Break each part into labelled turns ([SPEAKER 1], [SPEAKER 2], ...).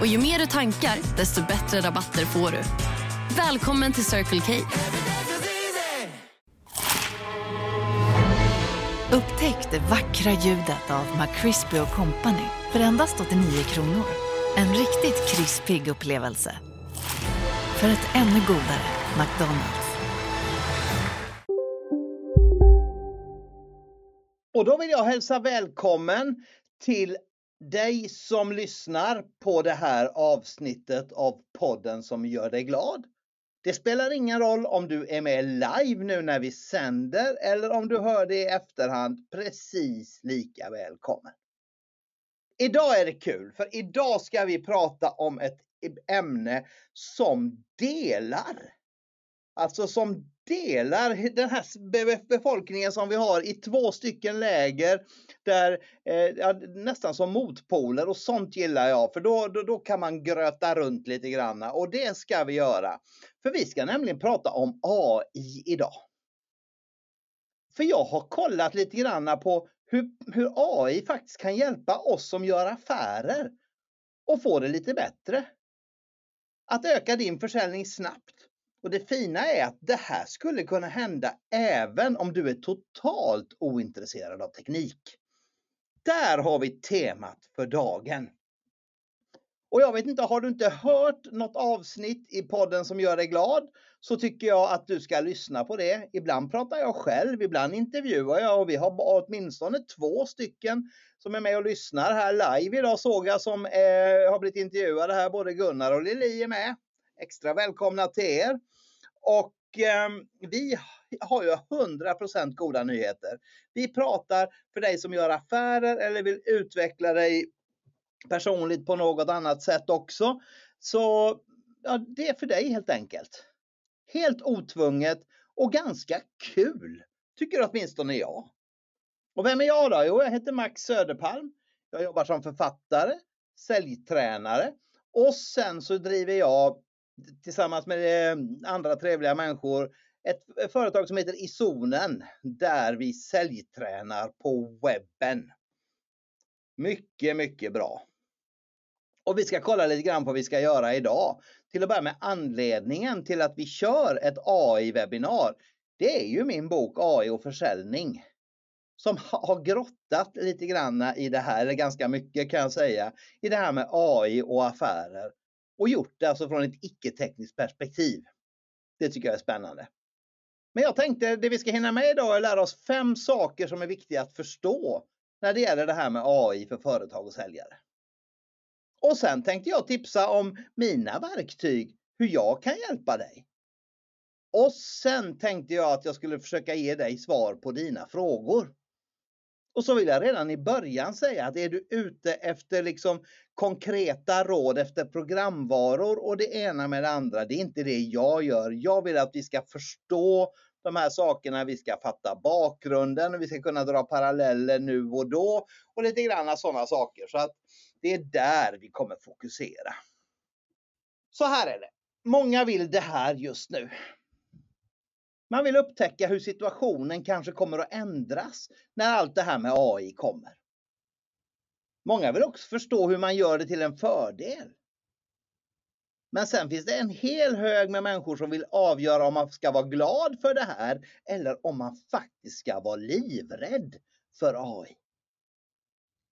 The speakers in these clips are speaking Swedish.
[SPEAKER 1] Och ju mer du tankar, desto bättre rabatter får du. Välkommen till Circle K.
[SPEAKER 2] Upptäck det vackra ljudet av McCrispy Company för endast 89 kronor. En riktigt krispig upplevelse. För ett ännu godare McDonalds.
[SPEAKER 3] Och då vill jag hälsa välkommen till dig som lyssnar på det här avsnittet av podden som gör dig glad. Det spelar ingen roll om du är med live nu när vi sänder eller om du hör det i efterhand. Precis lika välkommen. Idag är det kul för idag ska vi prata om ett ämne som delar. Alltså som delar den här befolkningen som vi har i två stycken läger där eh, nästan som motpoler och sånt gillar jag för då, då, då kan man gröta runt lite grann och det ska vi göra. För vi ska nämligen prata om AI idag. För jag har kollat lite granna på hur, hur AI faktiskt kan hjälpa oss som gör affärer och få det lite bättre. Att öka din försäljning snabbt och det fina är att det här skulle kunna hända även om du är totalt ointresserad av teknik. Där har vi temat för dagen. Och jag vet inte, har du inte hört något avsnitt i podden som gör dig glad så tycker jag att du ska lyssna på det. Ibland pratar jag själv, ibland intervjuar jag och vi har åtminstone två stycken som är med och lyssnar här live idag såg jag som eh, har blivit intervjuade här. Både Gunnar och Lili är med. Extra välkomna till er. Och eh, vi har ju 100% goda nyheter. Vi pratar för dig som gör affärer eller vill utveckla dig personligt på något annat sätt också. Så ja, det är för dig helt enkelt. Helt otvunget och ganska kul, tycker åtminstone jag. Och vem är jag då? Jo, jag heter Max Söderpalm. Jag jobbar som författare, säljtränare och sen så driver jag tillsammans med eh, andra trevliga människor ett företag som heter Isonen där vi säljtränar på webben. Mycket, mycket bra. Och vi ska kolla lite grann på vad vi ska göra idag. Till att börja med anledningen till att vi kör ett AI-webbinar. Det är ju min bok AI och försäljning. Som har grottat lite grann i det här, eller ganska mycket kan jag säga, i det här med AI och affärer och gjort det alltså från ett icke-tekniskt perspektiv. Det tycker jag är spännande. Men jag tänkte det vi ska hinna med idag är att lära oss fem saker som är viktiga att förstå när det gäller det här med AI för företag och säljare. Och sen tänkte jag tipsa om mina verktyg, hur jag kan hjälpa dig. Och sen tänkte jag att jag skulle försöka ge dig svar på dina frågor. Och så vill jag redan i början säga att är du ute efter liksom konkreta råd efter programvaror och det ena med det andra, det är inte det jag gör. Jag vill att vi ska förstå de här sakerna, vi ska fatta bakgrunden och vi ska kunna dra paralleller nu och då och lite grann sådana saker. Så att det är där vi kommer fokusera. Så här är det. Många vill det här just nu. Man vill upptäcka hur situationen kanske kommer att ändras när allt det här med AI kommer. Många vill också förstå hur man gör det till en fördel. Men sen finns det en hel hög med människor som vill avgöra om man ska vara glad för det här eller om man faktiskt ska vara livrädd för AI.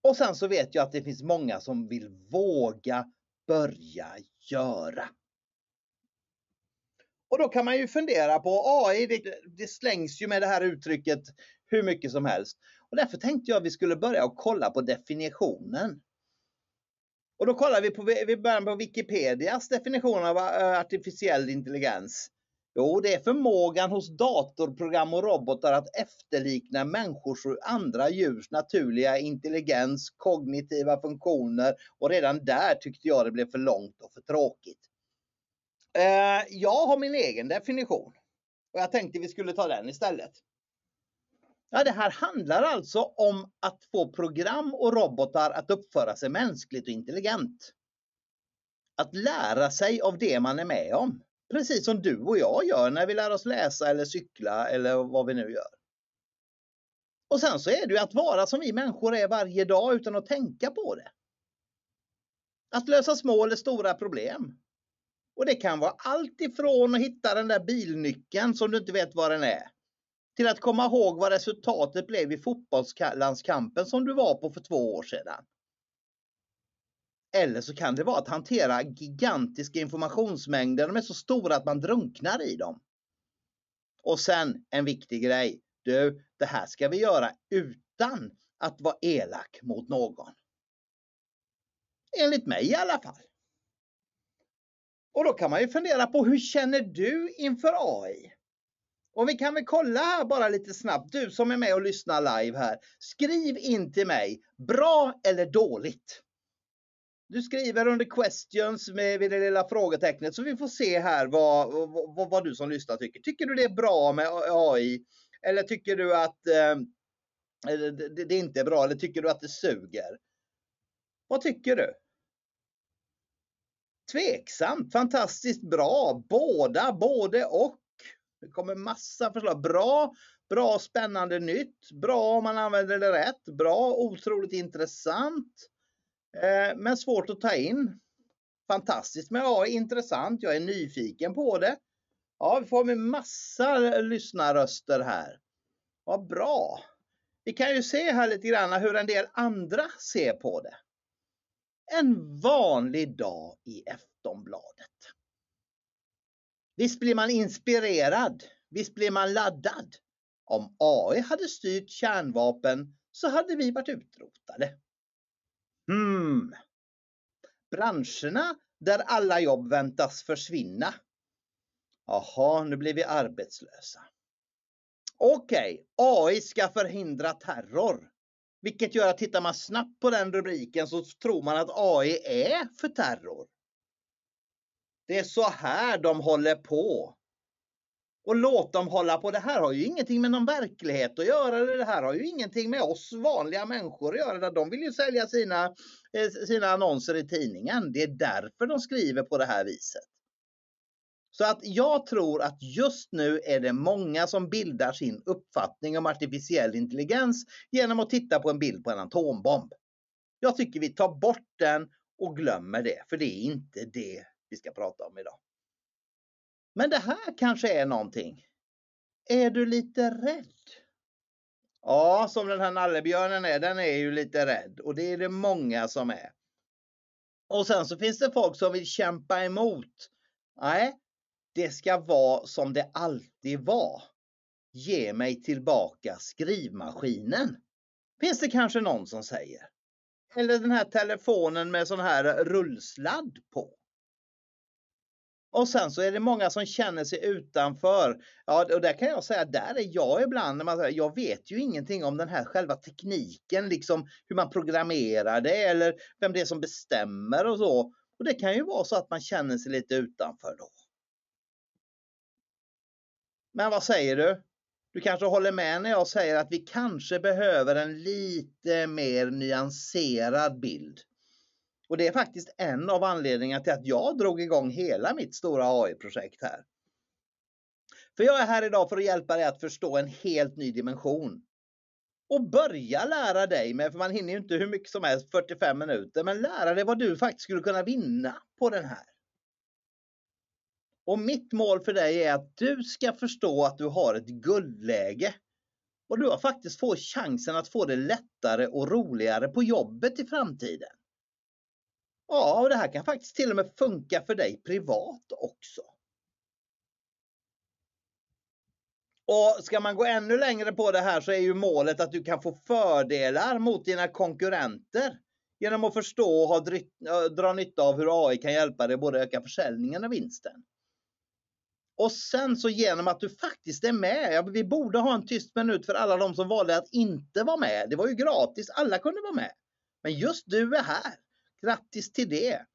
[SPEAKER 3] Och sen så vet jag att det finns många som vill våga börja göra. Och då kan man ju fundera på AI, det, det, slängs ju med det här uttrycket hur mycket som helst. Och därför tänkte jag att vi skulle börja och kolla på definitionen. Och då kollar vi på, vi börjar på Wikipedias definition av eh, artificiell intelligens. Jo, det är förmågan hos datorprogram och robotar att efterlikna människors och andra djurs naturliga intelligens, kognitiva funktioner och redan där tyckte jag det blev för långt och för tråkigt. Eh, jag har min egen definition och jag tänkte vi skulle ta den istället. Ja, det här handlar alltså om att få program och robotar att uppföra sig mänskligt och intelligent. Att lära sig av det man är med om. Precis som du och jag gör när vi lär oss läsa eller cykla eller vad vi nu gör. Och sen så är det ju att vara som vi människor är varje dag utan att tänka på det. Att lösa små eller stora problem. Och det kan vara allt ifrån att hitta den där bilnyckeln som du inte vet var den är. Till att komma ihåg vad resultatet blev i fotbollslandskampen som du var på för två år sedan. Eller så kan det vara att hantera gigantiska informationsmängder. De är så stora att man drunknar i dem. Och sen en viktig grej. Du, det här ska vi göra utan att vara elak mot någon. Enligt mig i alla fall. Och då kan man ju fundera på hur känner du inför AI? Och vi kan väl kolla här bara lite snabbt, du som är med och lyssnar live här. Skriv in till mig, bra eller dåligt? Du skriver under questions med, med det lilla frågetecknet så vi får se här vad, vad, vad, du som lyssnar tycker. Tycker du det är bra med AI? Eller tycker du att eh, det, det inte är bra? Eller tycker du att det suger? Vad tycker du? Tveksamt, fantastiskt bra, båda, både och. Det kommer massa förslag. Bra, bra, spännande, nytt. Bra om man använder det rätt. Bra, otroligt intressant. Eh, men svårt att ta in. Fantastiskt med AI, intressant. Jag är nyfiken på det. Ja, vi får med massa lyssnarröster här. Vad bra. Vi kan ju se här lite grann hur en del andra ser på det. En vanlig dag i Aftonbladet. Visst blir man inspirerad. Visst blir man laddad. Om AI hade styrt kärnvapen så hade vi varit utrotade. Hmm. Branscherna där alla jobb väntas försvinna. Jaha, nu blir vi arbetslösa. Okej, okay. AI ska förhindra terror. Vilket gör att tittar man snabbt på den rubriken så tror man att AI är för terror. Det är så här de håller på. Och låt dem hålla på. Det här har ju ingenting med någon verklighet att göra. Det här har ju ingenting med oss vanliga människor att göra. De vill ju sälja sina, eh, sina annonser i tidningen. Det är därför de skriver på det här viset. Så att jag tror att just nu är det många som bildar sin uppfattning om artificiell intelligens genom att titta på en bild på en atombomb. Jag tycker vi tar bort den och glömmer det, för det är inte det vi ska prata om idag. Men det här kanske är någonting. Är du lite rädd? Ja, som den här nallebjörnen är, den är ju lite rädd och det är det många som är. Och sen så finns det folk som vill kämpa emot. Nej, det ska vara som det alltid var. Ge mig tillbaka skrivmaskinen. Finns det kanske någon som säger. Eller den här telefonen med sån här rullsladd på. Och sen så är det många som känner sig utanför. Ja, och där kan jag säga, där är jag ibland när man säger, jag vet ju ingenting om den här själva tekniken, liksom hur man programmerar det eller vem det är som bestämmer och så. Och det kan ju vara så att man känner sig lite utanför då. Men vad säger du? Du kanske håller med när jag säger att vi kanske behöver en lite mer nyanserad bild. Och det är faktiskt en av anledningarna till att jag drog igång hela mitt stora AI-projekt här. För jag är här idag för att hjälpa dig att förstå en helt ny dimension. Och börja lära dig med, för man hinner ju inte hur mycket som helst, 45 minuter, men lära dig vad du faktiskt skulle kunna vinna på den här. Och mitt mål för dig är att du ska förstå att du har ett guldläge. Och du har faktiskt fått chansen att få det lättare och roligare på jobbet i framtiden. Ja, och det här kan faktiskt till och med funka för dig privat också. Och ska man gå ännu längre på det här så är ju målet att du kan få fördelar mot dina konkurrenter genom att förstå och ha dra nytta av hur AI kan hjälpa dig både öka försäljningen och vinsten. Och sen så genom att du faktiskt är med. Ja, vi borde ha en tyst minut för alla de som valde att inte vara med. Det var ju gratis, alla kunde vara med. Men just du är här. Grattis till det!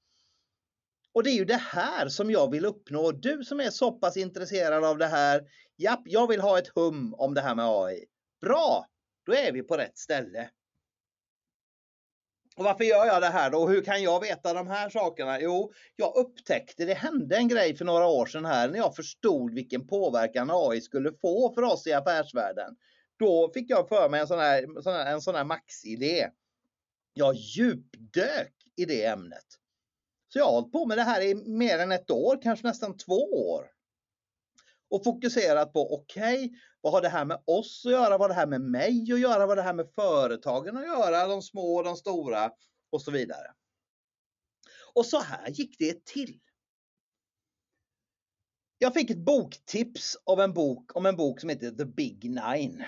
[SPEAKER 3] Och det är ju det här som jag vill uppnå. Du som är så pass intresserad av det här. Japp, jag vill ha ett hum om det här med AI. Bra, då är vi på rätt ställe. Och varför gör jag det här då? Hur kan jag veta de här sakerna? Jo, jag upptäckte, det hände en grej för några år sedan här när jag förstod vilken påverkan AI skulle få för oss i affärsvärlden. Då fick jag för mig en sån här, sån här, en sån här maxidé. Jag djupdök i det ämnet. Så jag har hållit på med det här i mer än ett år, kanske nästan två år. Och fokuserat på, okej, okay, vad har det här med oss att göra? Vad har det här med mig att göra? Vad har det här med företagen att göra? De små och de stora och så vidare. Och så här gick det till. Jag fick ett boktips av en bok om en bok som heter The Big Nine.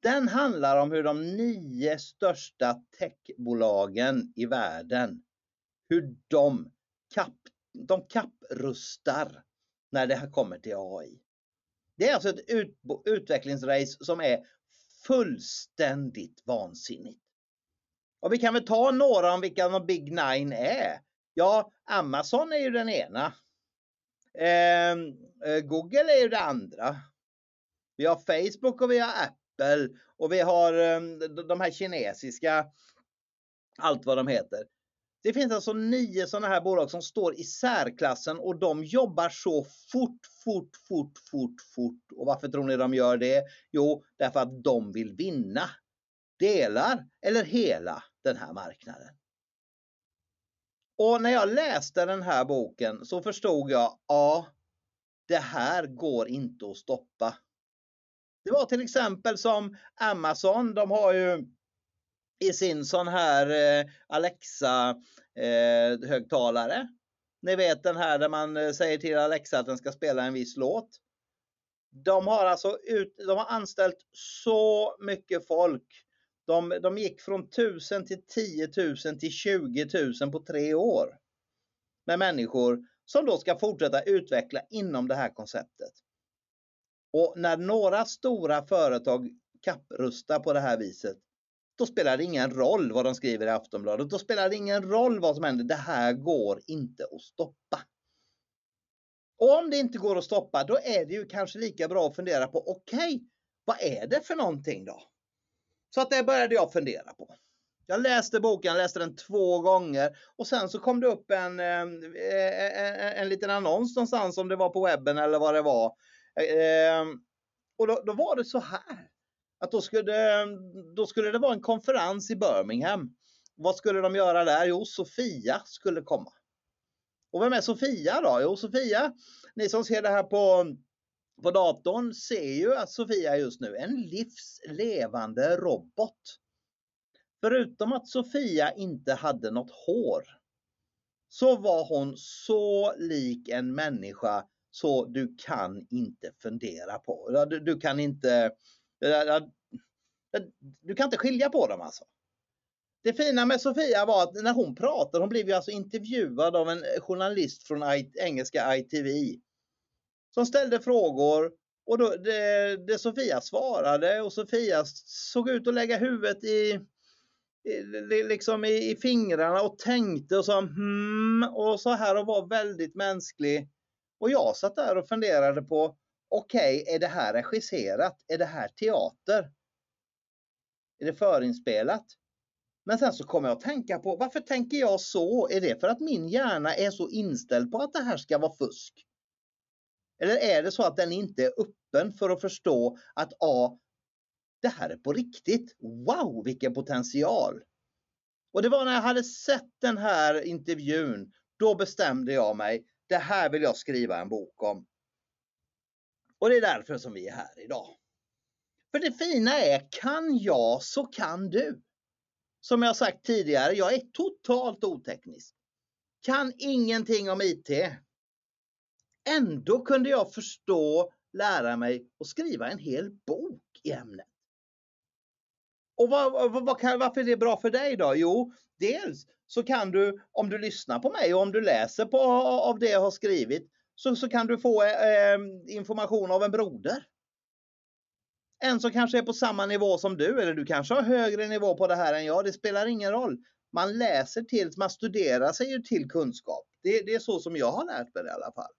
[SPEAKER 3] Den handlar om hur de nio största techbolagen i världen, hur de, kap, de kapprustar när det kommer till AI. Det är alltså ett ut, utvecklingsrace som är fullständigt vansinnigt. Och vi kan väl ta några om vilka de Big Nine är. Ja, Amazon är ju den ena. Ehm, eh, Google är ju det andra. Vi har Facebook och vi har Apple och vi har ehm, de här kinesiska, allt vad de heter. Det finns alltså nio sådana här bolag som står i särklassen och de jobbar så fort, fort, fort, fort, fort. Och varför tror ni de gör det? Jo, därför att de vill vinna delar eller hela den här marknaden. Och när jag läste den här boken så förstod jag, ja, det här går inte att stoppa. Det var till exempel som Amazon, de har ju i sin sån här eh, Alexa eh, högtalare. Ni vet den här där man eh, säger till Alexa att den ska spela en viss låt. De har alltså ut, de har anställt så mycket folk. De, de gick från 1000 till 10 000 till 20 000 på tre år. Med människor som då ska fortsätta utveckla inom det här konceptet. Och när några stora företag kapprustar på det här viset, då spelar det ingen roll vad de skriver i Aftonbladet. Då spelar det ingen roll vad som händer. Det här går inte att stoppa. Och om det inte går att stoppa, då är det ju kanske lika bra att fundera på, okej, okay, vad är det för någonting då? Så att det började jag fundera på. Jag läste boken, läste den två gånger och sen så kom det upp en, en, en, en liten annons någonstans om det var på webben eller vad det var. Eh, ehm, och då, då var det så här att då skulle, då skulle det vara en konferens i Birmingham. Vad skulle de göra där? Jo, Sofia skulle komma. Och vem är Sofia då? Jo, Sofia, ni som ser det här på, på datorn ser ju att Sofia just nu är en livslevande robot. Förutom att Sofia inte hade något hår så var hon så lik en människa så du kan inte fundera på. Du, du kan inte du kan inte skilja på dem alltså. Det fina med Sofia var att när hon pratade, hon blev ju alltså intervjuad av en journalist från engelska ITV. Som ställde frågor och då, det, det Sofia svarade och Sofia såg ut att lägga huvudet i, i liksom i, i, fingrarna och tänkte och sa hmm och så här och var väldigt mänsklig. Och jag satt där och funderade på okej, okay, är det här regisserat? Är det här teater? Är det förinspelat? Men sen så kommer jag att tänka på varför tänker jag så? Är det för att min hjärna är så inställd på att det här ska vara fusk? Eller är det så att den inte är öppen för att förstå att A, det här är på riktigt. Wow, vilken potential! Och det var när jag hade sett den här intervjun, då bestämde jag mig, det här vill jag skriva en bok om. Och det är därför som vi är här idag. För det fina är, kan jag så kan du. Som jag sagt tidigare, jag är totalt oteknisk. Kan ingenting om IT. Ändå kunde jag förstå, lära mig och skriva en hel bok i ämnet. Och vad, vad, vad kan, varför är det bra för dig då? Jo, dels så kan du, om du lyssnar på mig och om du läser på, av det jag har skrivit, så, så kan du få eh, information av en broder. En som kanske är på samma nivå som du eller du kanske har högre nivå på det här än jag. Det spelar ingen roll. Man läser till, man studerar sig ju till kunskap. Det, det är så som jag har lärt mig det i alla fall.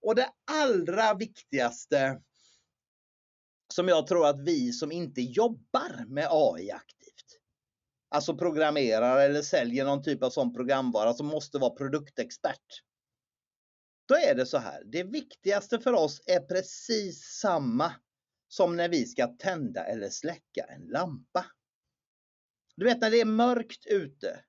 [SPEAKER 3] Och det allra viktigaste som jag tror att vi som inte jobbar med AI aktivt, alltså programmerar eller säljer någon typ av sån programvara som måste vara produktexpert. Då är det så här, det viktigaste för oss är precis samma som när vi ska tända eller släcka en lampa. Du vet när det är mörkt ute,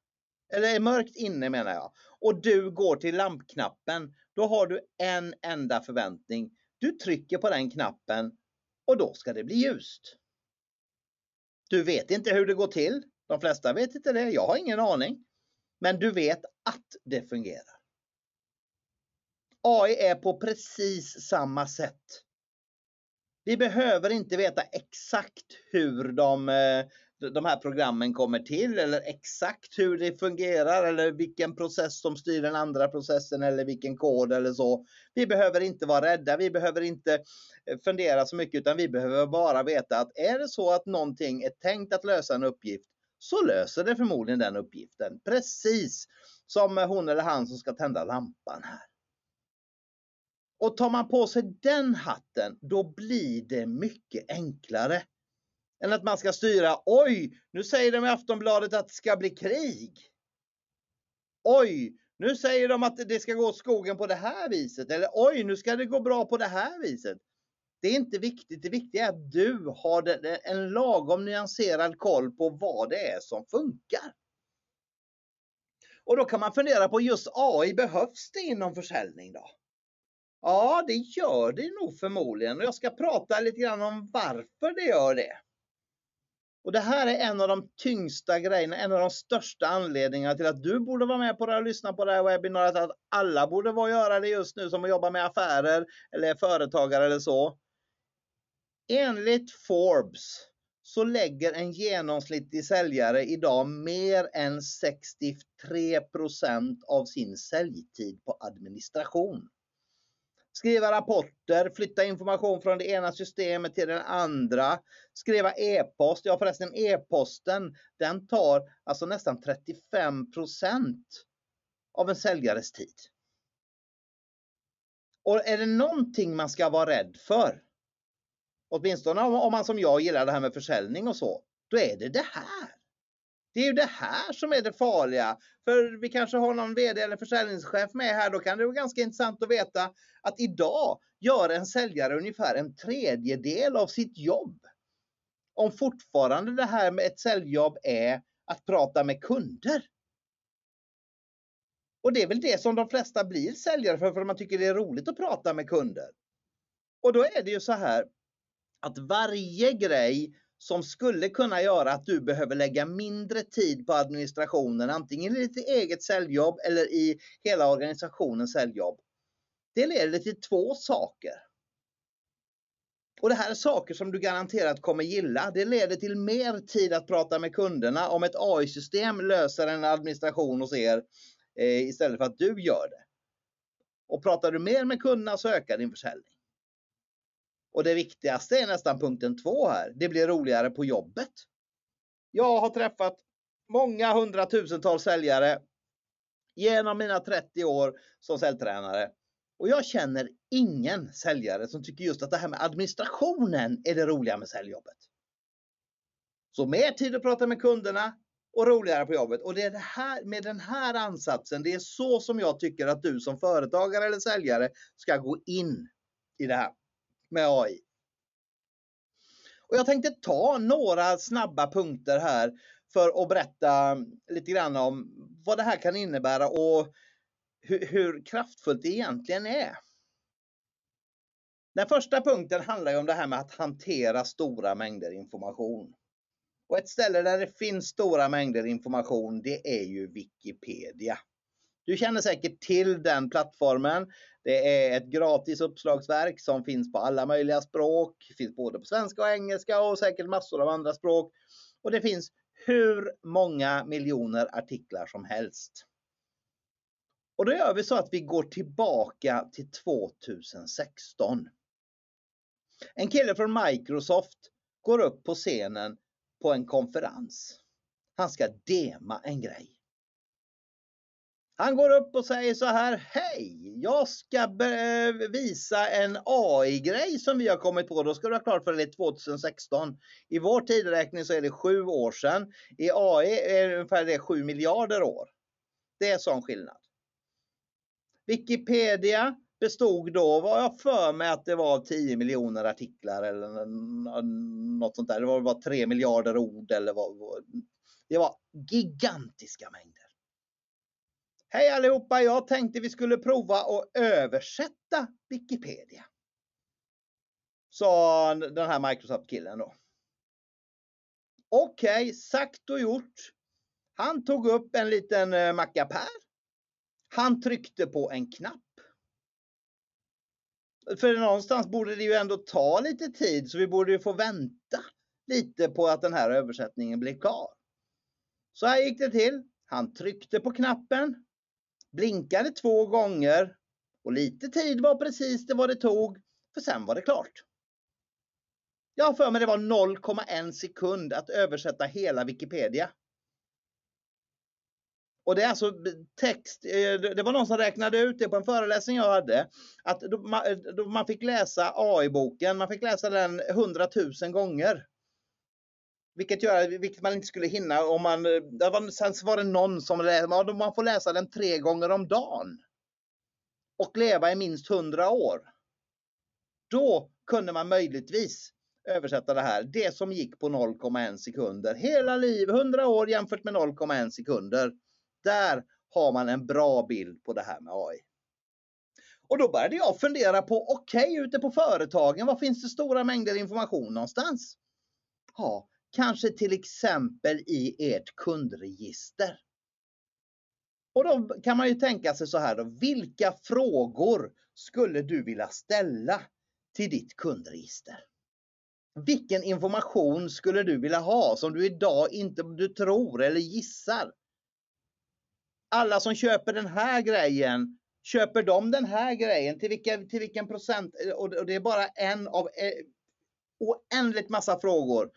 [SPEAKER 3] eller är mörkt inne menar jag, och du går till lampknappen, då har du en enda förväntning. Du trycker på den knappen och då ska det bli ljust. Du vet inte hur det går till. De flesta vet inte det. Jag har ingen aning. Men du vet att det fungerar. AI är på precis samma sätt. Vi behöver inte veta exakt hur de eh, de här programmen kommer till eller exakt hur det fungerar eller vilken process som styr den andra processen eller vilken kod eller så. Vi behöver inte vara rädda, vi behöver inte eh, fundera så mycket utan vi behöver bara veta att är det så att någonting är tänkt att lösa en uppgift så löser det förmodligen den uppgiften. Precis som hon eller han som ska tända lampan här. Och tar man på sig den hatten, då blir det mycket enklare än att man ska styra, oj, nu säger de i Aftonbladet att det ska bli krig. Oj, nu säger de att det ska gå åt skogen på det här viset. Eller oj, nu ska det gå bra på det här viset. Det är inte viktigt. Det viktiga är att du har en lagom nyanserad koll på vad det är som funkar. Och då kan man fundera på just AI, behövs det inom försäljning då? Ja, det gör det nog förmodligen och jag ska prata lite grann om varför det gör det. Och det här är en av de tyngsta grejerna, en av de största anledningarna till att du borde vara med på det och lyssna på det här webbinariet, att alla borde vara göra det just nu som jobbar med affärer eller företagare eller så. Enligt Forbes så lägger en genomsnittlig säljare idag mer än 63% av sin säljtid på administration skriva rapporter, flytta information från det ena systemet till det andra, skriva e-post. Ja förresten e-posten den tar alltså nästan 35% av en säljares tid. Och är det någonting man ska vara rädd för, åtminstone om man som jag gillar det här med försäljning och så, då är det det här. Det är ju det här som är det farliga. För vi kanske har någon VD eller försäljningschef med här. Då kan det vara ganska intressant att veta att idag gör en säljare ungefär en tredjedel av sitt jobb. Om fortfarande det här med ett säljjobb är att prata med kunder. Och det är väl det som de flesta blir säljare för, för man tycker det är roligt att prata med kunder. Och då är det ju så här att varje grej som skulle kunna göra att du behöver lägga mindre tid på administrationen, antingen i ditt eget säljjobb eller i hela organisationens säljjobb. Det leder till två saker. Och det här är saker som du garanterat kommer gilla. Det leder till mer tid att prata med kunderna om ett AI-system löser en administration hos er eh, istället för att du gör det. Och pratar du mer med kunderna så ökar din försäljning. Och det viktigaste är nästan punkten två här. Det blir roligare på jobbet. Jag har träffat många hundratusentals säljare genom mina 30 år som säljtränare. Och jag känner ingen säljare som tycker just att det här med administrationen är det roliga med säljjobbet. Så mer tid att prata med kunderna och roligare på jobbet. Och det är det här, med den här ansatsen, det är så som jag tycker att du som företagare eller säljare ska gå in i det här med AI. Och jag tänkte ta några snabba punkter här för att berätta lite grann om vad det här kan innebära och hur, hur kraftfullt det egentligen är. Den första punkten handlar om det här med att hantera stora mängder information. Och ett ställe där det finns stora mängder information, det är ju Wikipedia. Du känner säkert till den plattformen. Det är ett gratis uppslagsverk som finns på alla möjliga språk. Det Finns både på svenska och engelska och säkert massor av andra språk. Och det finns hur många miljoner artiklar som helst. Och då gör vi så att vi går tillbaka till 2016. En kille från Microsoft går upp på scenen på en konferens. Han ska dema en grej. Han går upp och säger så här, hej, jag ska visa en AI-grej som vi har kommit på. Då ska du ha klart för det är 2016. I vår tideräkning så är det sju år sedan. I AI är det ungefär det sju miljarder år. Det är sån skillnad. Wikipedia bestod då, var jag för mig att det var 10 miljoner artiklar eller något sånt där. Det var, var 3 miljarder ord eller vad. Det var gigantiska mängder. Hej allihopa! Jag tänkte vi skulle prova att översätta Wikipedia. Sa den här Microsoft-killen då. Okej, okay, sagt och gjort. Han tog upp en liten eh, mackapär. Han tryckte på en knapp. För någonstans borde det ju ändå ta lite tid så vi borde ju få vänta lite på att den här översättningen blir klar. Så här gick det till. Han tryckte på knappen blinkade två gånger och lite tid var precis det vad det tog, för sen var det klart. Jag har för mig det var 0,1 sekund att översätta hela Wikipedia. Och det är alltså text, eh, det var någon som räknade ut det på en föreläsning jag hade, att eh, man fick läsa AI-boken, man fick läsa den 100 000 gånger. Vilket gör vilket man inte skulle hinna om man, eh, det var, sen var det någon som läste, man får läsa den tre gånger om dagen. Och leva i minst hundra år. Då kunde man möjligtvis översätta det här, det som gick på 0,1 sekunder. Hela liv, 100 år jämfört med 0,1 sekunder. Där har man en bra bild på det här med AI. Och då började jag fundera på, okej, okay, ute på företagen, var finns det stora mängder information någonstans? Ja, Kanske till exempel i ert kundregister. Och då kan man ju tänka sig så här då, vilka frågor skulle du vilja ställa till ditt kundregister? Vilken information skulle du vilja ha som du idag inte du tror eller gissar? Alla som köper den här grejen, köper de den här grejen? Till vilken, till vilken procent? Och det är bara en av eh, oändligt massa frågor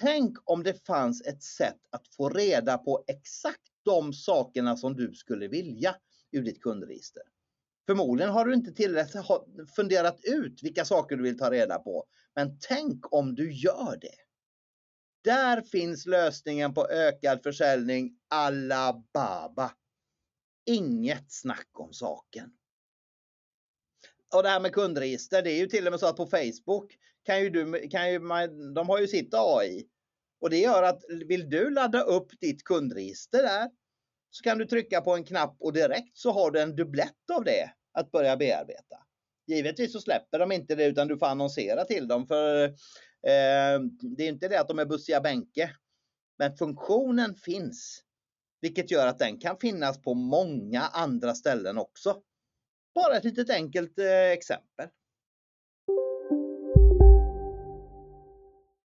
[SPEAKER 3] Tänk om det fanns ett sätt att få reda på exakt de sakerna som du skulle vilja ur ditt kundregister. Förmodligen har du inte tillräckligt funderat ut vilka saker du vill ta reda på. Men tänk om du gör det. Där finns lösningen på ökad försäljning alla baba. Inget snack om saken. Och det här med kundregister, det är ju till och med så att på Facebook kan ju du, kan ju man, de har ju sitt AI. Och det gör att vill du ladda upp ditt kundregister där så kan du trycka på en knapp och direkt så har du en dubblett av det att börja bearbeta. Givetvis så släpper de inte det utan du får annonsera till dem för eh, det är inte det att de är bussiga bänke. Men funktionen finns. Vilket gör att den kan finnas på många andra ställen också. Bara ett litet enkelt eh, exempel.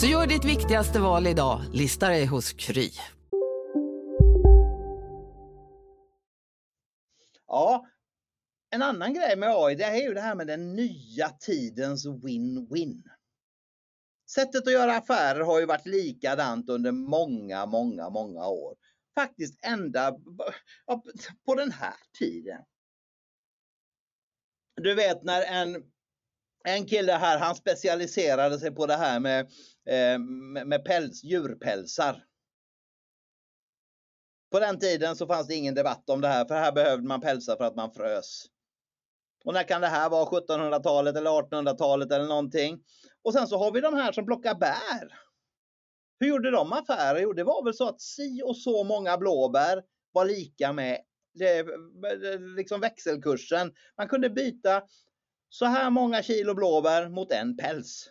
[SPEAKER 4] Så gör ditt viktigaste val idag. Lista dig hos Kry.
[SPEAKER 3] Ja, en annan grej med AI det är ju det här med den nya tidens win-win. Sättet att göra affärer har ju varit likadant under många, många, många år. Faktiskt ända på den här tiden. Du vet när en en kille här, han specialiserade sig på det här med, Eh, med päls, djurpälsar. På den tiden så fanns det ingen debatt om det här, för här behövde man pälsar för att man frös. Och när kan det här vara? 1700-talet eller 1800-talet eller någonting? Och sen så har vi de här som plockar bär. Hur gjorde de affärer? Jo, det var väl så att si och så många blåbär var lika med det, liksom växelkursen. Man kunde byta så här många kilo blåbär mot en päls.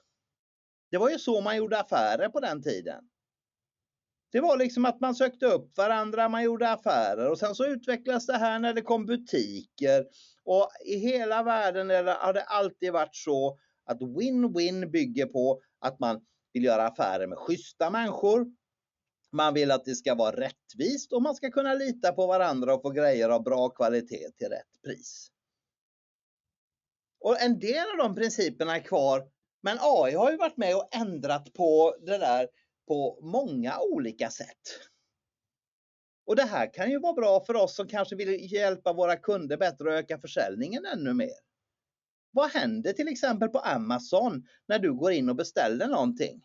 [SPEAKER 3] Det var ju så man gjorde affärer på den tiden. Det var liksom att man sökte upp varandra, man gjorde affärer och sen så utvecklades det här när det kom butiker. Och i hela världen har det alltid varit så att win-win bygger på att man vill göra affärer med schyssta människor. Man vill att det ska vara rättvist och man ska kunna lita på varandra och få grejer av bra kvalitet till rätt pris. Och en del av de principerna är kvar, men AI har ju varit med och ändrat på det där på många olika sätt. Och det här kan ju vara bra för oss som kanske vill hjälpa våra kunder bättre och öka försäljningen ännu mer. Vad händer till exempel på Amazon när du går in och beställer någonting?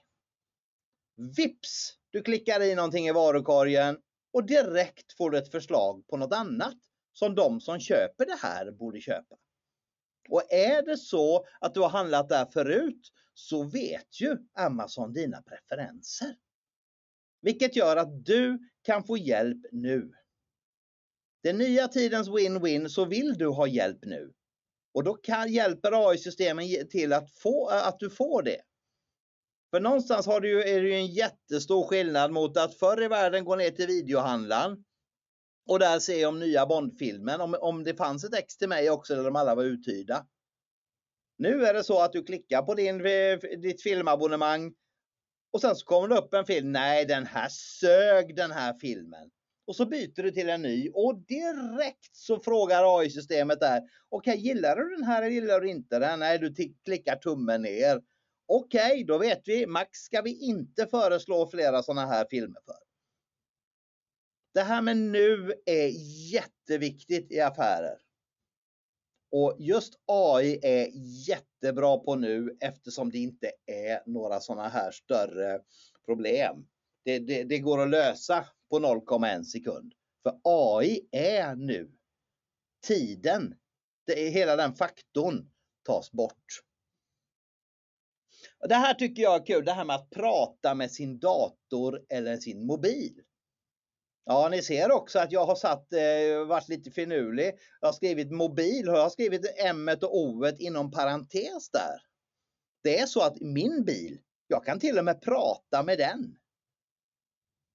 [SPEAKER 3] Vips! Du klickar i någonting i varukorgen och direkt får du ett förslag på något annat som de som köper det här borde köpa. Och är det så att du har handlat där förut så vet ju Amazon dina preferenser. Vilket gör att du kan få hjälp nu. Den nya tidens win-win så vill du ha hjälp nu. Och då kan, hjälper AI-systemen till att, få, att du får det. För någonstans har du, är det ju en jättestor skillnad mot att förr i världen gå ner till videohandlaren och där se om nya Bondfilmen, om, om det fanns ett ex till mig också där de alla var uthyrda. Nu är det så att du klickar på din, eh, ditt filmabonnemang och sen så kommer det upp en film. Nej, den här sög den här filmen. Och så byter du till en ny och direkt så frågar AI-systemet där. Okej, okay, gillar du den här eller gillar du inte den? Nej, du klickar tummen ner. Okej, okay, då vet vi. Max ska vi inte föreslå flera sådana här filmer för. Det här med nu är jätteviktigt i affärer. Och just AI är jättebra på nu eftersom det inte är några sådana här större problem. Det, det, det går att lösa på 0,1 sekund. För AI är nu. Tiden, det är hela den faktorn tas bort. Det här tycker jag är kul, det här med att prata med sin dator eller sin mobil. Ja, ni ser också att jag har satt, eh, varit lite finurlig. Jag har skrivit mobil och jag har skrivit M och O inom parentes där. Det är så att min bil, jag kan till och med prata med den.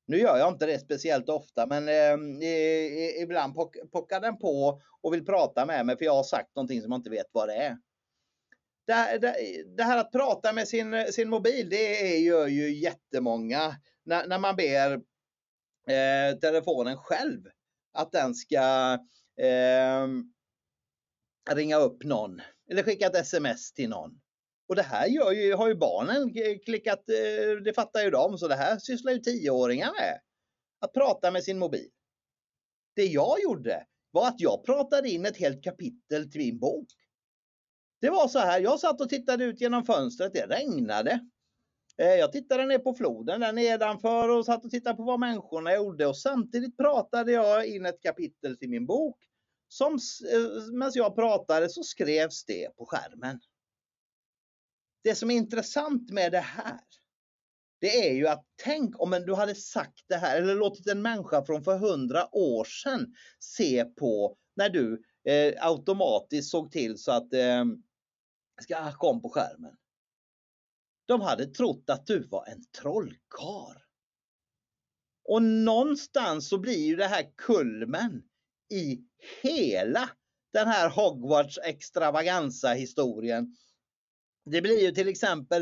[SPEAKER 3] Nu gör jag inte det speciellt ofta men eh, ibland pockar den på och vill prata med mig för jag har sagt någonting som jag inte vet vad det är. Det, det, det här att prata med sin, sin mobil, det gör ju jättemånga. När, när man ber eh, telefonen själv. Att den ska eh, ringa upp någon eller skicka ett sms till någon. Och det här gör ju, har ju barnen klickat, eh, det fattar ju de, så det här sysslar ju tioåringar med. Att prata med sin mobil. Det jag gjorde var att jag pratade in ett helt kapitel till min bok. Det var så här, jag satt och tittade ut genom fönstret, det regnade. Eh, jag tittade ner på floden där nedanför och satt och tittade på vad människorna gjorde och samtidigt pratade jag in ett kapitel till min bok. Som, eh, medan jag pratade så skrevs det på skärmen. Det som är intressant med det här, det är ju att tänk om du hade sagt det här eller låtit en människa från för hundra år sedan se på när du eh, automatiskt såg till så att eh, ska kom på skärmen. De hade trott att du var en trollkar. Och någonstans så blir ju det här kulmen i hela den här Hogwarts extravaganza historien. Det blir ju till exempel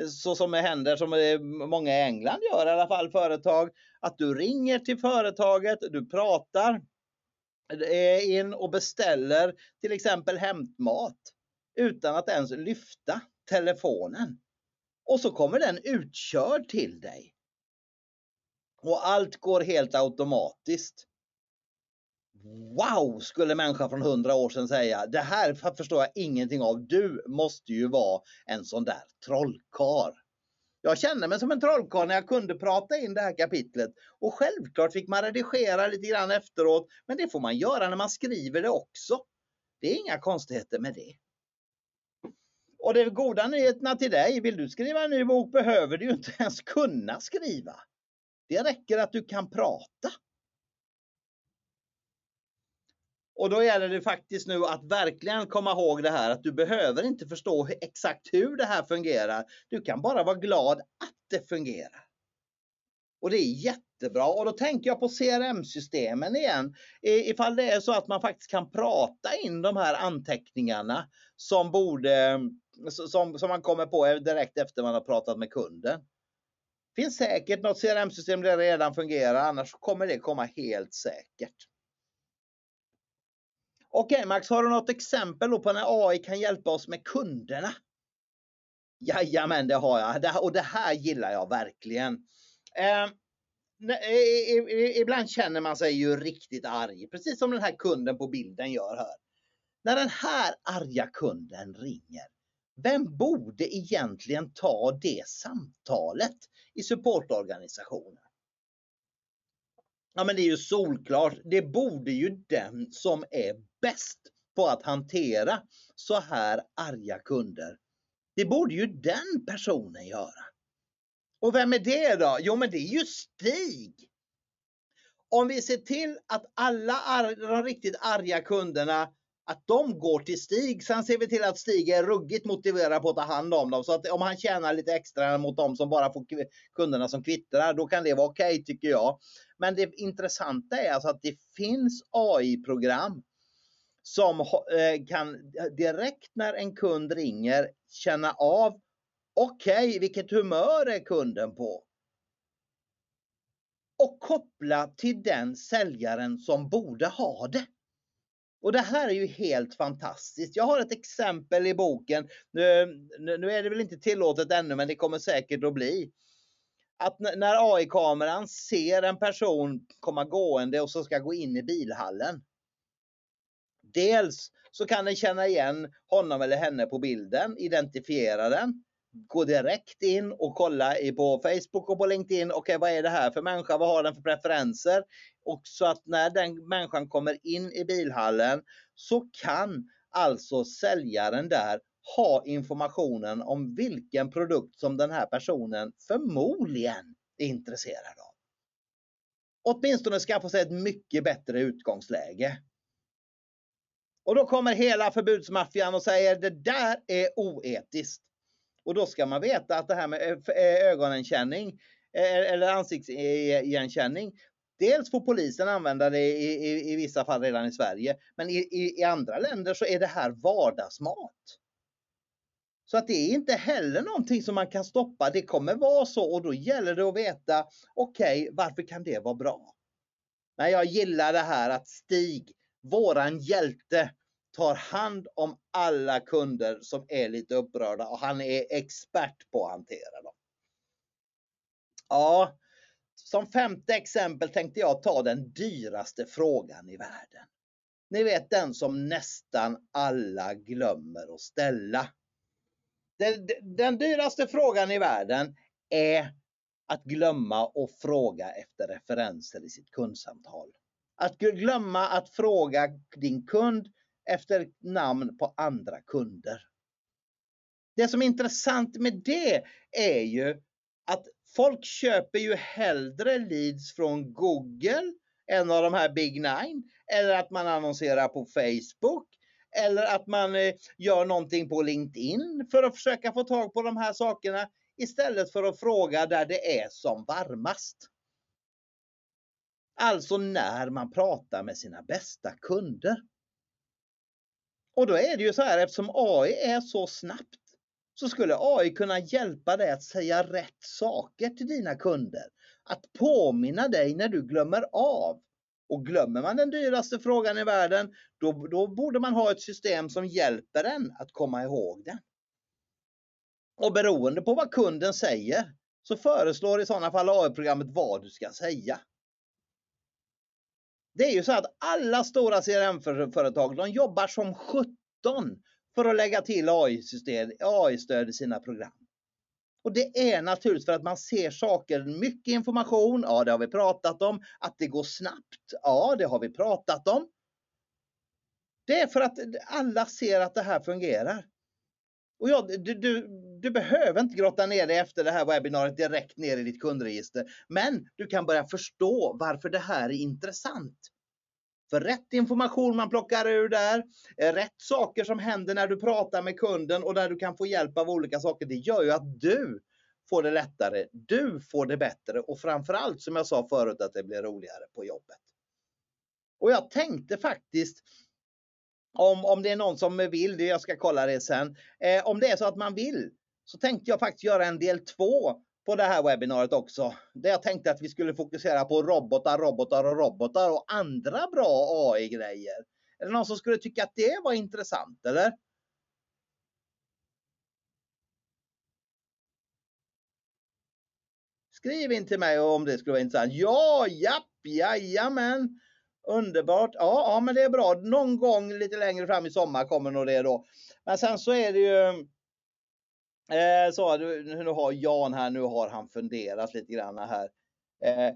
[SPEAKER 3] eh, så som det händer som eh, många i England gör i alla fall företag. Att du ringer till företaget, du pratar eh, in och beställer till exempel hämtmat utan att ens lyfta telefonen. Och så kommer den utkörd till dig. Och allt går helt automatiskt. Wow, skulle människan från hundra år sedan säga. Det här förstår jag ingenting av. Du måste ju vara en sån där trollkar. Jag kände mig som en trollkarl när jag kunde prata in det här kapitlet. Och självklart fick man redigera lite grann efteråt. Men det får man göra när man skriver det också. Det är inga konstigheter med det. Och de goda nyheterna till dig, vill du skriva en ny bok behöver du inte ens kunna skriva. Det räcker att du kan prata. Och då gäller det faktiskt nu att verkligen komma ihåg det här att du behöver inte förstå exakt hur det här fungerar. Du kan bara vara glad att det fungerar. Och det är jättebra och då tänker jag på CRM-systemen igen. Ifall det är så att man faktiskt kan prata in de här anteckningarna som borde som, som man kommer på direkt efter man har pratat med kunden. Det finns säkert något CRM-system där det redan fungerar, annars kommer det komma helt säkert. Okej okay, Max, har du något exempel på när AI kan hjälpa oss med kunderna? Jajamän, det har jag och det här gillar jag verkligen. Eh, ibland känner man sig ju riktigt arg, precis som den här kunden på bilden gör här. När den här arga kunden ringer, vem borde egentligen ta det samtalet i supportorganisationen? Ja men det är ju solklart, det borde ju den som är bäst på att hantera så här arga kunder. Det borde ju den personen göra. Och vem är det då? Jo men det är ju Stig! Om vi ser till att alla de riktigt arga kunderna att de går till Stig. Sen ser vi till att Stig är ruggigt motiverad på att ta hand om dem. Så att om han tjänar lite extra mot dem som bara får kunderna som kvittrar, då kan det vara okej okay, tycker jag. Men det intressanta är alltså att det finns AI-program som eh, kan direkt när en kund ringer känna av okej, okay, vilket humör är kunden på? Och koppla till den säljaren som borde ha det. Och det här är ju helt fantastiskt. Jag har ett exempel i boken. Nu, nu är det väl inte tillåtet ännu, men det kommer säkert att bli. Att när AI-kameran ser en person komma gående och så ska gå in i bilhallen. Dels så kan den känna igen honom eller henne på bilden, identifiera den gå direkt in och kolla på Facebook och på LinkedIn. Okej, okay, vad är det här för människa? Vad har den för preferenser? Och så att när den människan kommer in i bilhallen så kan alltså säljaren där ha informationen om vilken produkt som den här personen förmodligen är intresserad av. Åtminstone skaffa sig ett mycket bättre utgångsläge. Och då kommer hela förbudsmaffian och säger det där är oetiskt. Och då ska man veta att det här med eh, eh, ögonigenkänning eh, eller ansiktsigenkänning Dels får polisen använda det i, i, i, vissa fall redan i Sverige, men i, i, i andra länder så är det här vardagsmat. Så att det är inte heller någonting som man kan stoppa. Det kommer vara så och då gäller det att veta, okej, okay, varför kan det vara bra? Men jag gillar det här att Stig, våran hjälte, tar hand om alla kunder som är lite upprörda och han är expert på att hantera dem. Ja, som femte exempel tänkte jag ta den dyraste frågan i världen. Ni vet den som nästan alla glömmer att ställa. Den, den dyraste frågan i världen är att glömma och fråga efter referenser i sitt kundsamtal. Att glömma att fråga din kund efter namn på andra kunder. Det som är intressant med det är ju att folk köper ju hellre leads från Google, en av de här Big Nine, eller att man annonserar på Facebook, eller att man eh, gör någonting på LinkedIn för att försöka få tag på de här sakerna istället för att fråga där det är som varmast. Alltså när man pratar med sina bästa kunder. Och då är det ju så här eftersom AI är så snabbt så skulle AI kunna hjälpa dig att säga rätt saker till dina kunder. Att påminna dig när du glömmer av. Och glömmer man den dyraste frågan i världen, då, då borde man ha ett system som hjälper en att komma ihåg den. Och beroende på vad kunden säger så föreslår i sådana fall AI-programmet vad du ska säga. Det är ju så att alla stora CRM-företag de jobbar som 17 för att lägga till AI-stöd AI i sina program. Och det är naturligtvis för att man ser saker, mycket information, ja det har vi pratat om. Att det går snabbt, ja det har vi pratat om. Det är för att alla ser att det här fungerar. Och ja, du, du, du behöver inte grotta ner dig efter det här webbinariet direkt ner i ditt kundregister. Men du kan börja förstå varför det här är intressant. För rätt information man plockar ur där, eh, rätt saker som händer när du pratar med kunden och där du kan få hjälp av olika saker, det gör ju att du får det lättare, du får det bättre och framförallt som jag sa förut att det blir roligare på jobbet. Och jag tänkte faktiskt om, om det är någon som vill, det, jag ska kolla det sen, eh, om det är så att man vill så tänkte jag faktiskt göra en del två på det här webbinariet också. Där jag tänkte att vi skulle fokusera på robotar, robotar och robotar och andra bra AI-grejer. Är det någon som skulle tycka att det var intressant eller? Skriv in till mig om det skulle vara intressant. Ja, japp, jajamän. Underbart. Ja, ja, men det är bra. Någon gång lite längre fram i sommar kommer nog det då. Men sen så är det ju Eh, så nu har Jan här, nu har han funderat lite grann här. Eh,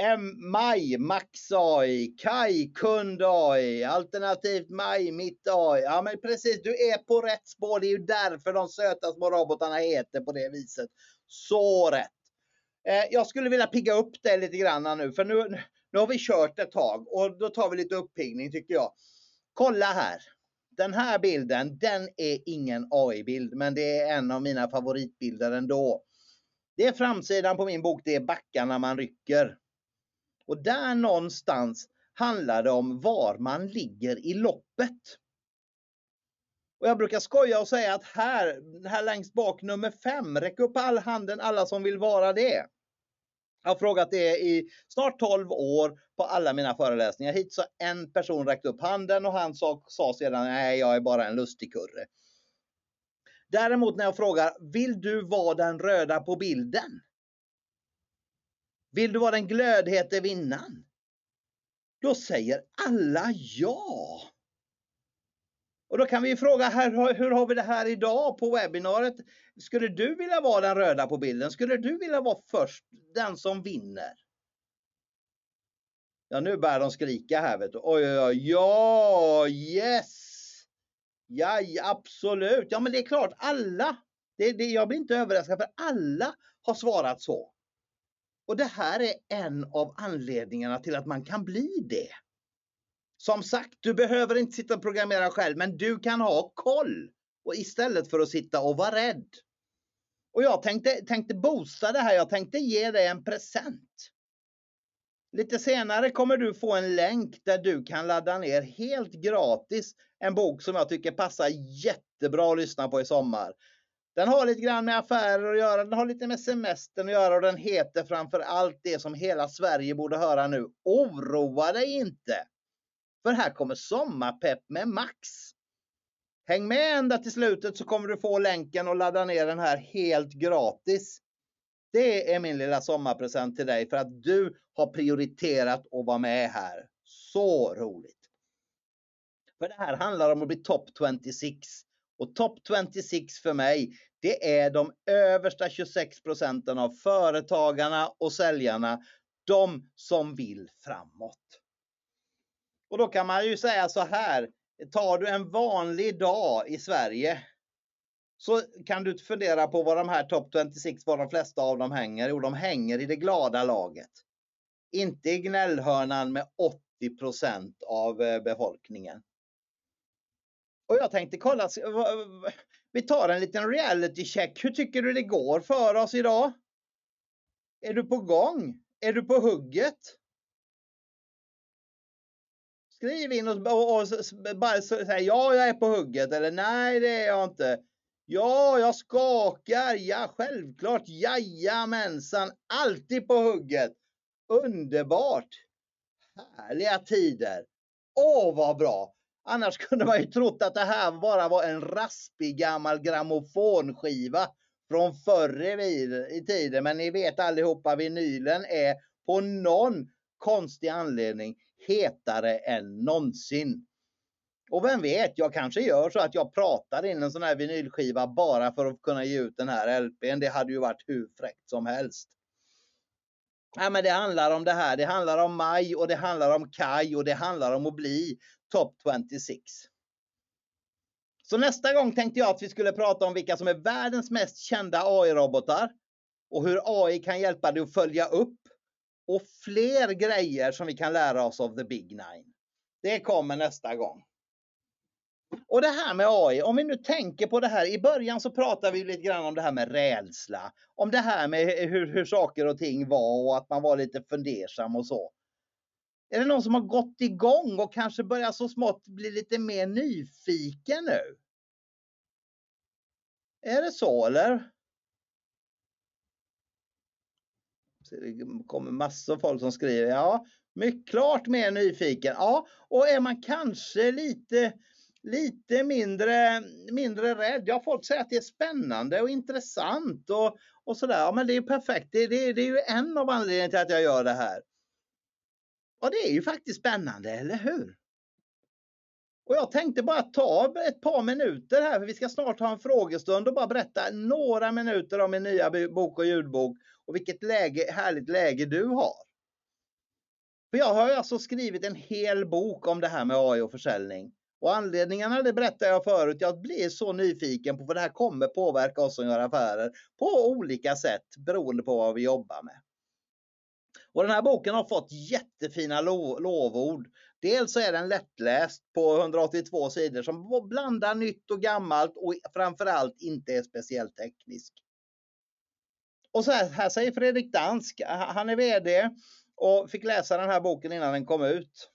[SPEAKER 3] M Maj, Max AI, Kai, Kund AI, alternativt Maj, Mitt AI. Ja men precis, du är på rätt spår. Det är ju därför de söta små robotarna heter på det viset. Så rätt. Eh, jag skulle vilja pigga upp dig lite grann nu, för nu, nu har vi kört ett tag och då tar vi lite uppiggning tycker jag. Kolla här. Den här bilden, den är ingen AI-bild, men det är en av mina favoritbilder ändå. Det är framsidan på min bok, det är backarna man rycker. Och där någonstans handlar det om var man ligger i loppet. Och jag brukar skoja och säga att här, här längst bak nummer fem, räck upp all handen alla som vill vara det. Jag har frågat det i snart 12 år på alla mina föreläsningar. Hittills har en person räckt upp handen och han sa, sa sedan nej, jag är bara en lustigkurre. Däremot när jag frågar, vill du vara den röda på bilden? Vill du vara den glödhete vinnaren? Då säger alla ja. Och då kan vi fråga här, hur har vi det här idag på webbinariet? Skulle du vilja vara den röda på bilden? Skulle du vilja vara först, den som vinner? Ja, nu börjar de skrika här vet du. Oj, oj, oj, ja, yes! Ja, absolut. Ja, men det är klart, alla. Det, det, jag blir inte överraskad för alla har svarat så. Och det här är en av anledningarna till att man kan bli det. Som sagt, du behöver inte sitta och programmera själv, men du kan ha koll. Och istället för att sitta och vara rädd. Och jag tänkte, tänkte boosta det här, jag tänkte ge dig en present. Lite senare kommer du få en länk där du kan ladda ner helt gratis en bok som jag tycker passar jättebra att lyssna på i sommar. Den har lite grann med affärer att göra, den har lite med semestern att göra och den heter framför allt det som hela Sverige borde höra nu. Oroa dig inte! För här kommer sommarpepp med Max. Häng med ända till slutet så kommer du få länken och ladda ner den här helt gratis. Det är min lilla sommarpresent till dig för att du har prioriterat att vara med här. Så roligt! För det här handlar om att bli top 26. Och top 26 för mig, det är de översta 26 procenten av företagarna och säljarna. De som vill framåt. Och då kan man ju säga så här. Tar du en vanlig dag i Sverige så kan du fundera på vad de här top 26, var de flesta av dem hänger. Jo, de hänger i det glada laget. Inte i gnällhörnan med 80% av eh, befolkningen. Och jag tänkte kolla, vi tar en liten reality check. Hur tycker du det går för oss idag? Är du på gång? Är du på hugget? Skriv in och, och, och bara säg ja, jag är på hugget eller nej, det är jag inte. Ja, jag skakar. Ja, självklart. Jajamensan. Alltid på hugget. Underbart. Härliga tider. Åh, vad bra. Annars kunde man ju trott att det här bara var en raspig gammal grammofonskiva från förr i tiden. Men ni vet allihopa, vinylen är på någon konstig anledning hetare än någonsin. Och vem vet, jag kanske gör så att jag pratar in en sån här vinylskiva bara för att kunna ge ut den här LPn. Det hade ju varit hur fräckt som helst. Ja, men det handlar om det här. Det handlar om Maj och det handlar om Kai och det handlar om att bli top 26. Så nästa gång tänkte jag att vi skulle prata om vilka som är världens mest kända AI-robotar och hur AI kan hjälpa dig att följa upp och fler grejer som vi kan lära oss av the big nine. Det kommer nästa gång. Och det här med AI, om vi nu tänker på det här. I början så pratade vi lite grann om det här med rädsla. Om det här med hur, hur saker och ting var och att man var lite fundersam och så. Är det någon som har gått igång och kanske börjar så smått bli lite mer nyfiken nu? Är det så eller? Det kommer massor av folk som skriver ja, mycket klart mer nyfiken. Ja, och är man kanske lite lite mindre, mindre rädd. Ja, folk säger att det är spännande och intressant och, och sådär. Ja, men det är perfekt. Det, det, det är ju en av anledningarna till att jag gör det här. Och det är ju faktiskt spännande, eller hur? Och jag tänkte bara ta ett par minuter här, för vi ska snart ha en frågestund och bara berätta några minuter om min nya bok och ljudbok och vilket läge, härligt läge du har. För jag har alltså skrivit en hel bok om det här med AI och försäljning. Och anledningarna, det berättade jag förut, jag blir så nyfiken på vad det här kommer påverka oss som gör affärer på olika sätt beroende på vad vi jobbar med. Och den här boken har fått jättefina lo lovord. Dels så är den lättläst på 182 sidor som blandar nytt och gammalt och framförallt inte är speciellt teknisk. Och så här, här säger Fredrik Dansk, han är VD och fick läsa den här boken innan den kom ut.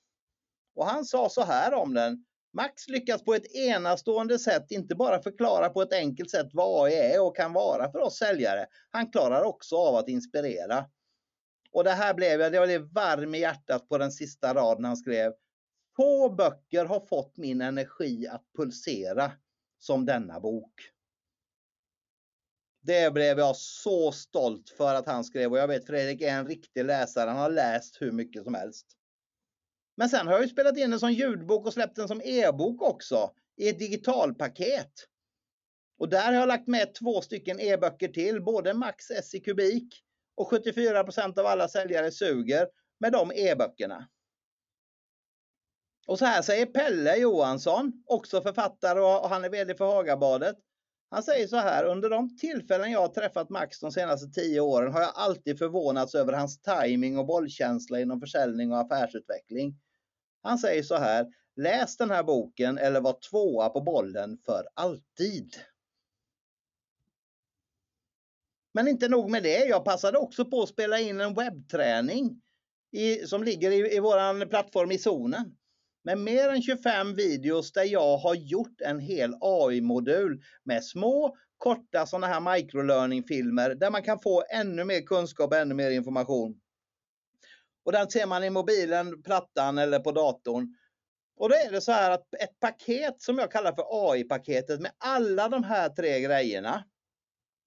[SPEAKER 3] Och han sa så här om den. Max lyckas på ett enastående sätt inte bara förklara på ett enkelt sätt vad AI är och kan vara för oss säljare. Han klarar också av att inspirera. Och det här blev jag, jag blev varm i hjärtat på den sista raden han skrev. Få böcker har fått min energi att pulsera som denna bok. Det blev jag så stolt för att han skrev och jag vet Fredrik är en riktig läsare. Han har läst hur mycket som helst. Men sen har jag ju spelat in den som ljudbok och släppt den som e-bok också i ett digitalpaket. Och där har jag lagt med två stycken e-böcker till, både Max S i kubik och 74% av alla säljare suger med de e-böckerna. Och så här säger Pelle Johansson, också författare och han är VD för Hagabadet. Han säger så här, under de tillfällen jag har träffat Max de senaste tio åren har jag alltid förvånats över hans timing och bollkänsla inom försäljning och affärsutveckling. Han säger så här, läs den här boken eller var tvåa på bollen för alltid. Men inte nog med det, jag passade också på att spela in en webbträning i, som ligger i, i vår plattform i zonen. Med mer än 25 videos där jag har gjort en hel AI-modul med små korta sådana här microlearning-filmer där man kan få ännu mer kunskap, och ännu mer information. Och den ser man i mobilen, plattan eller på datorn. Och då är det så här att ett paket som jag kallar för AI-paketet med alla de här tre grejerna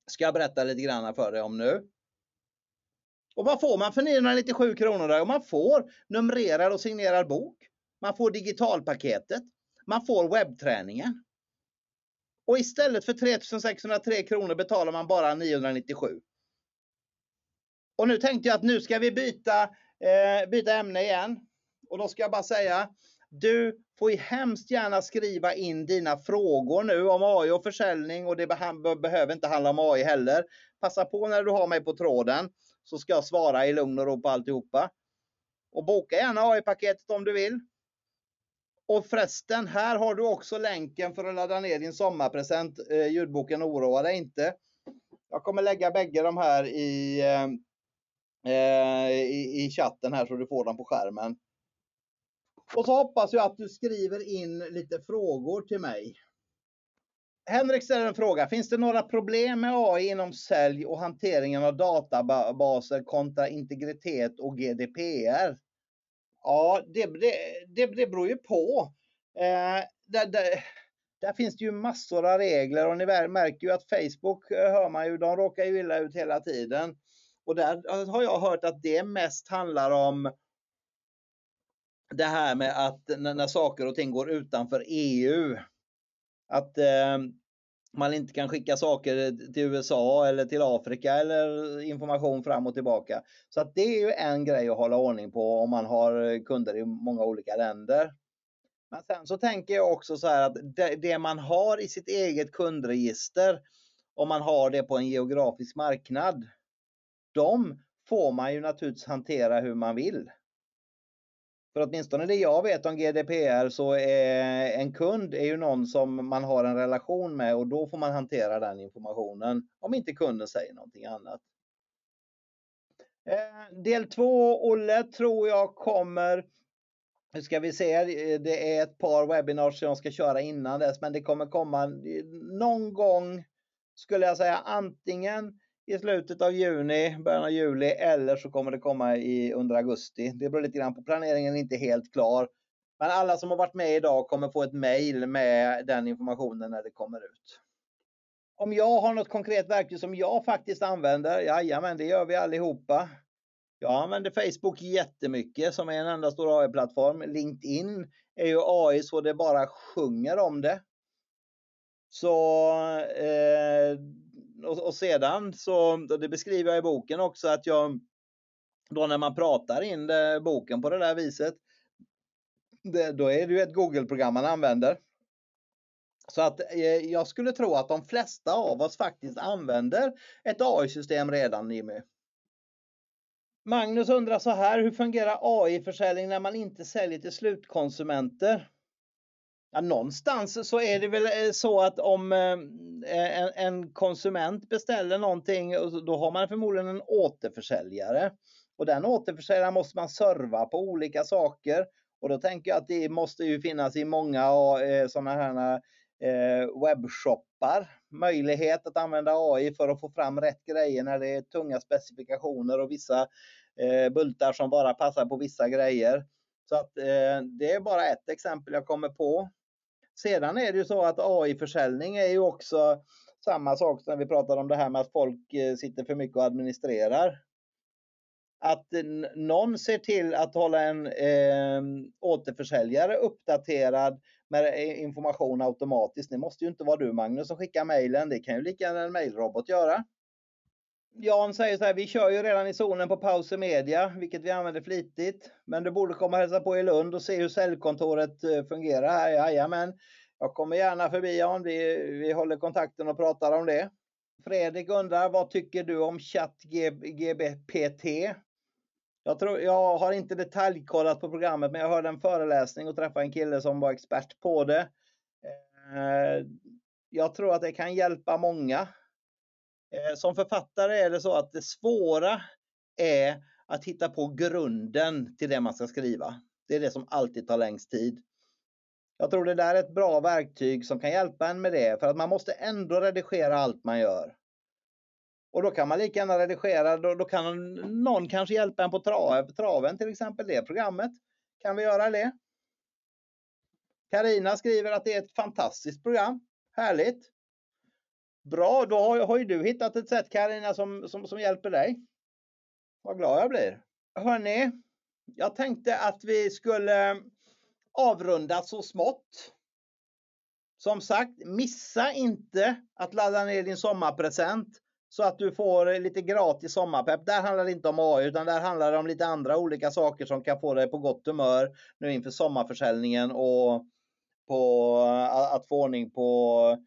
[SPEAKER 3] ska jag berätta lite grann för dig om nu. Och vad får man för 997 kronor? Då? Man får numrerad och signerad bok. Man får digitalpaketet. Man får webbträningen. Och istället för 3603 kronor betalar man bara 997. Och nu tänkte jag att nu ska vi byta, eh, byta ämne igen. Och då ska jag bara säga, du får ju hemskt gärna skriva in dina frågor nu om AI och försäljning och det behöver inte handla om AI heller. Passa på när du har mig på tråden så ska jag svara i lugn och ro på alltihopa. Och boka gärna AI-paketet om du vill. Och förresten, här har du också länken för att ladda ner din sommarpresent, eh, ljudboken Oroa dig inte. Jag kommer lägga bägge de här i, eh, eh, i, i chatten här så du får dem på skärmen. Och så hoppas jag att du skriver in lite frågor till mig. Henrik ställer en fråga. Finns det några problem med AI inom sälj och hanteringen av databaser kontra integritet och GDPR? Ja, det, det, det, det beror ju på. Eh, där, där, där, finns det ju massor av regler och ni märker ju att Facebook eh, hör man ju, de råkar ju illa ut hela tiden. Och där eh, har jag hört att det mest handlar om det här med att när, när saker och ting går utanför EU. Att eh, man inte kan skicka saker till USA eller till Afrika eller information fram och tillbaka. Så att det är ju en grej att hålla ordning på om man har kunder i många olika länder. Men sen så tänker jag också så här att det, det man har i sitt eget kundregister, om man har det på en geografisk marknad, de får man ju naturligtvis hantera hur man vill. För åtminstone det jag vet om GDPR så är en kund är ju någon som man har en relation med och då får man hantera den informationen om inte kunden säger någonting annat. Eh, del två, Olle, tror jag kommer nu ska vi se, det är ett par webinars som jag ska köra innan dess, men det kommer komma någon gång, skulle jag säga, antingen i slutet av juni, början av juli eller så kommer det komma i, under augusti. Det beror lite grann på planeringen, inte helt klar. Men alla som har varit med idag kommer få ett mejl med den informationen när det kommer ut. Om jag har något konkret verktyg som jag faktiskt använder, jajamän det gör vi allihopa. Jag använder Facebook jättemycket som är en enda stor AI-plattform. LinkedIn är ju AI så det bara sjunger om det. Så eh, och, och, sedan så, det beskriver jag i boken också, att jag då när man pratar in det, boken på det där viset, det, då är det ju ett Google-program man använder. Så att eh, jag skulle tro att de flesta av oss faktiskt använder ett AI-system redan Jimmy. Magnus undrar så här, hur fungerar AI-försäljning när man inte säljer till slutkonsumenter? Ja, någonstans så är det väl eh, så att om eh, eh, en, en konsument beställer någonting, då har man förmodligen en återförsäljare. Och den återförsäljaren måste man serva på olika saker. Och då tänker jag att det måste ju finnas i många sådana här webbshoppar möjlighet att använda AI för att få fram rätt grejer när det är tunga specifikationer och vissa bultar som bara passar på vissa grejer. Så att det är bara ett exempel jag kommer på. Sedan är det ju så att AI-försäljning är ju också samma sak som när vi pratar om det här med att folk eh, sitter för mycket och administrerar. Att någon ser till att hålla en eh, återförsäljare uppdaterad med eh, information automatiskt. Det måste ju inte vara du Magnus som skickar mejlen. Det kan ju lika gärna en mejlrobot göra. Jan säger så här, vi kör ju redan i zonen på Pauser Media, vilket vi använder flitigt. Men du borde komma och hälsa på i Lund och se hur säljkontoret eh, fungerar här. Jajamän, jag kommer gärna förbi Jan, vi, vi håller kontakten och pratar om det. Fredrik undrar, vad tycker du om ChatGPT? Jag, tror, jag har inte detaljkollat på programmet, men jag hörde en föreläsning och träffade en kille som var expert på det. Eh, jag tror att det kan hjälpa många. Eh, som författare är det så att det svåra är att hitta på grunden till det man ska skriva. Det är det som alltid tar längst tid. Jag tror det där är ett bra verktyg som kan hjälpa en med det för att man måste ändå redigera allt man gör. Och då kan man lika gärna redigera, då, då kan någon kanske hjälpa en på trav, traven till exempel, det programmet. Kan vi göra det? Karina skriver att det är ett fantastiskt program. Härligt! Bra, då har, har ju du hittat ett sätt Karina som, som, som hjälper dig. Vad glad jag blir. Hörni, jag tänkte att vi skulle avrunda så smått. Som sagt, missa inte att ladda ner din sommarpresent så att du får lite gratis sommarpepp. Där handlar det inte om AI utan där handlar det om lite andra olika saker som kan få dig på gott humör nu inför sommarförsäljningen och på att få ordning på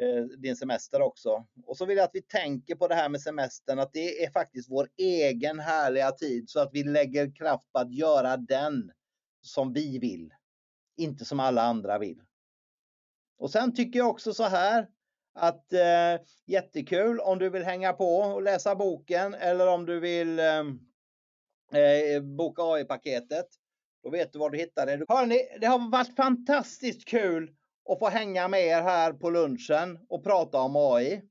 [SPEAKER 3] Eh, din semester också. Och så vill jag att vi tänker på det här med semestern, att det är faktiskt vår egen härliga tid så att vi lägger kraft på att göra den som vi vill. Inte som alla andra vill. Och sen tycker jag också så här att eh, jättekul om du vill hänga på och läsa boken eller om du vill eh, eh boka AI-paketet. Då vet du var du hittar det. Hörrni, det har varit fantastiskt kul och få hänga med er här på lunchen och prata om AI.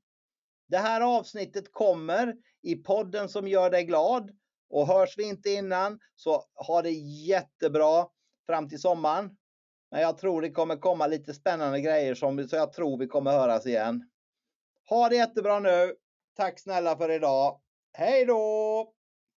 [SPEAKER 3] Det här avsnittet kommer i podden som gör dig glad. Och hörs vi inte innan så ha det jättebra fram till sommaren. Men jag tror det kommer komma lite spännande grejer som, så jag tror vi kommer höras igen. Ha det jättebra nu. Tack snälla för idag. Hej då!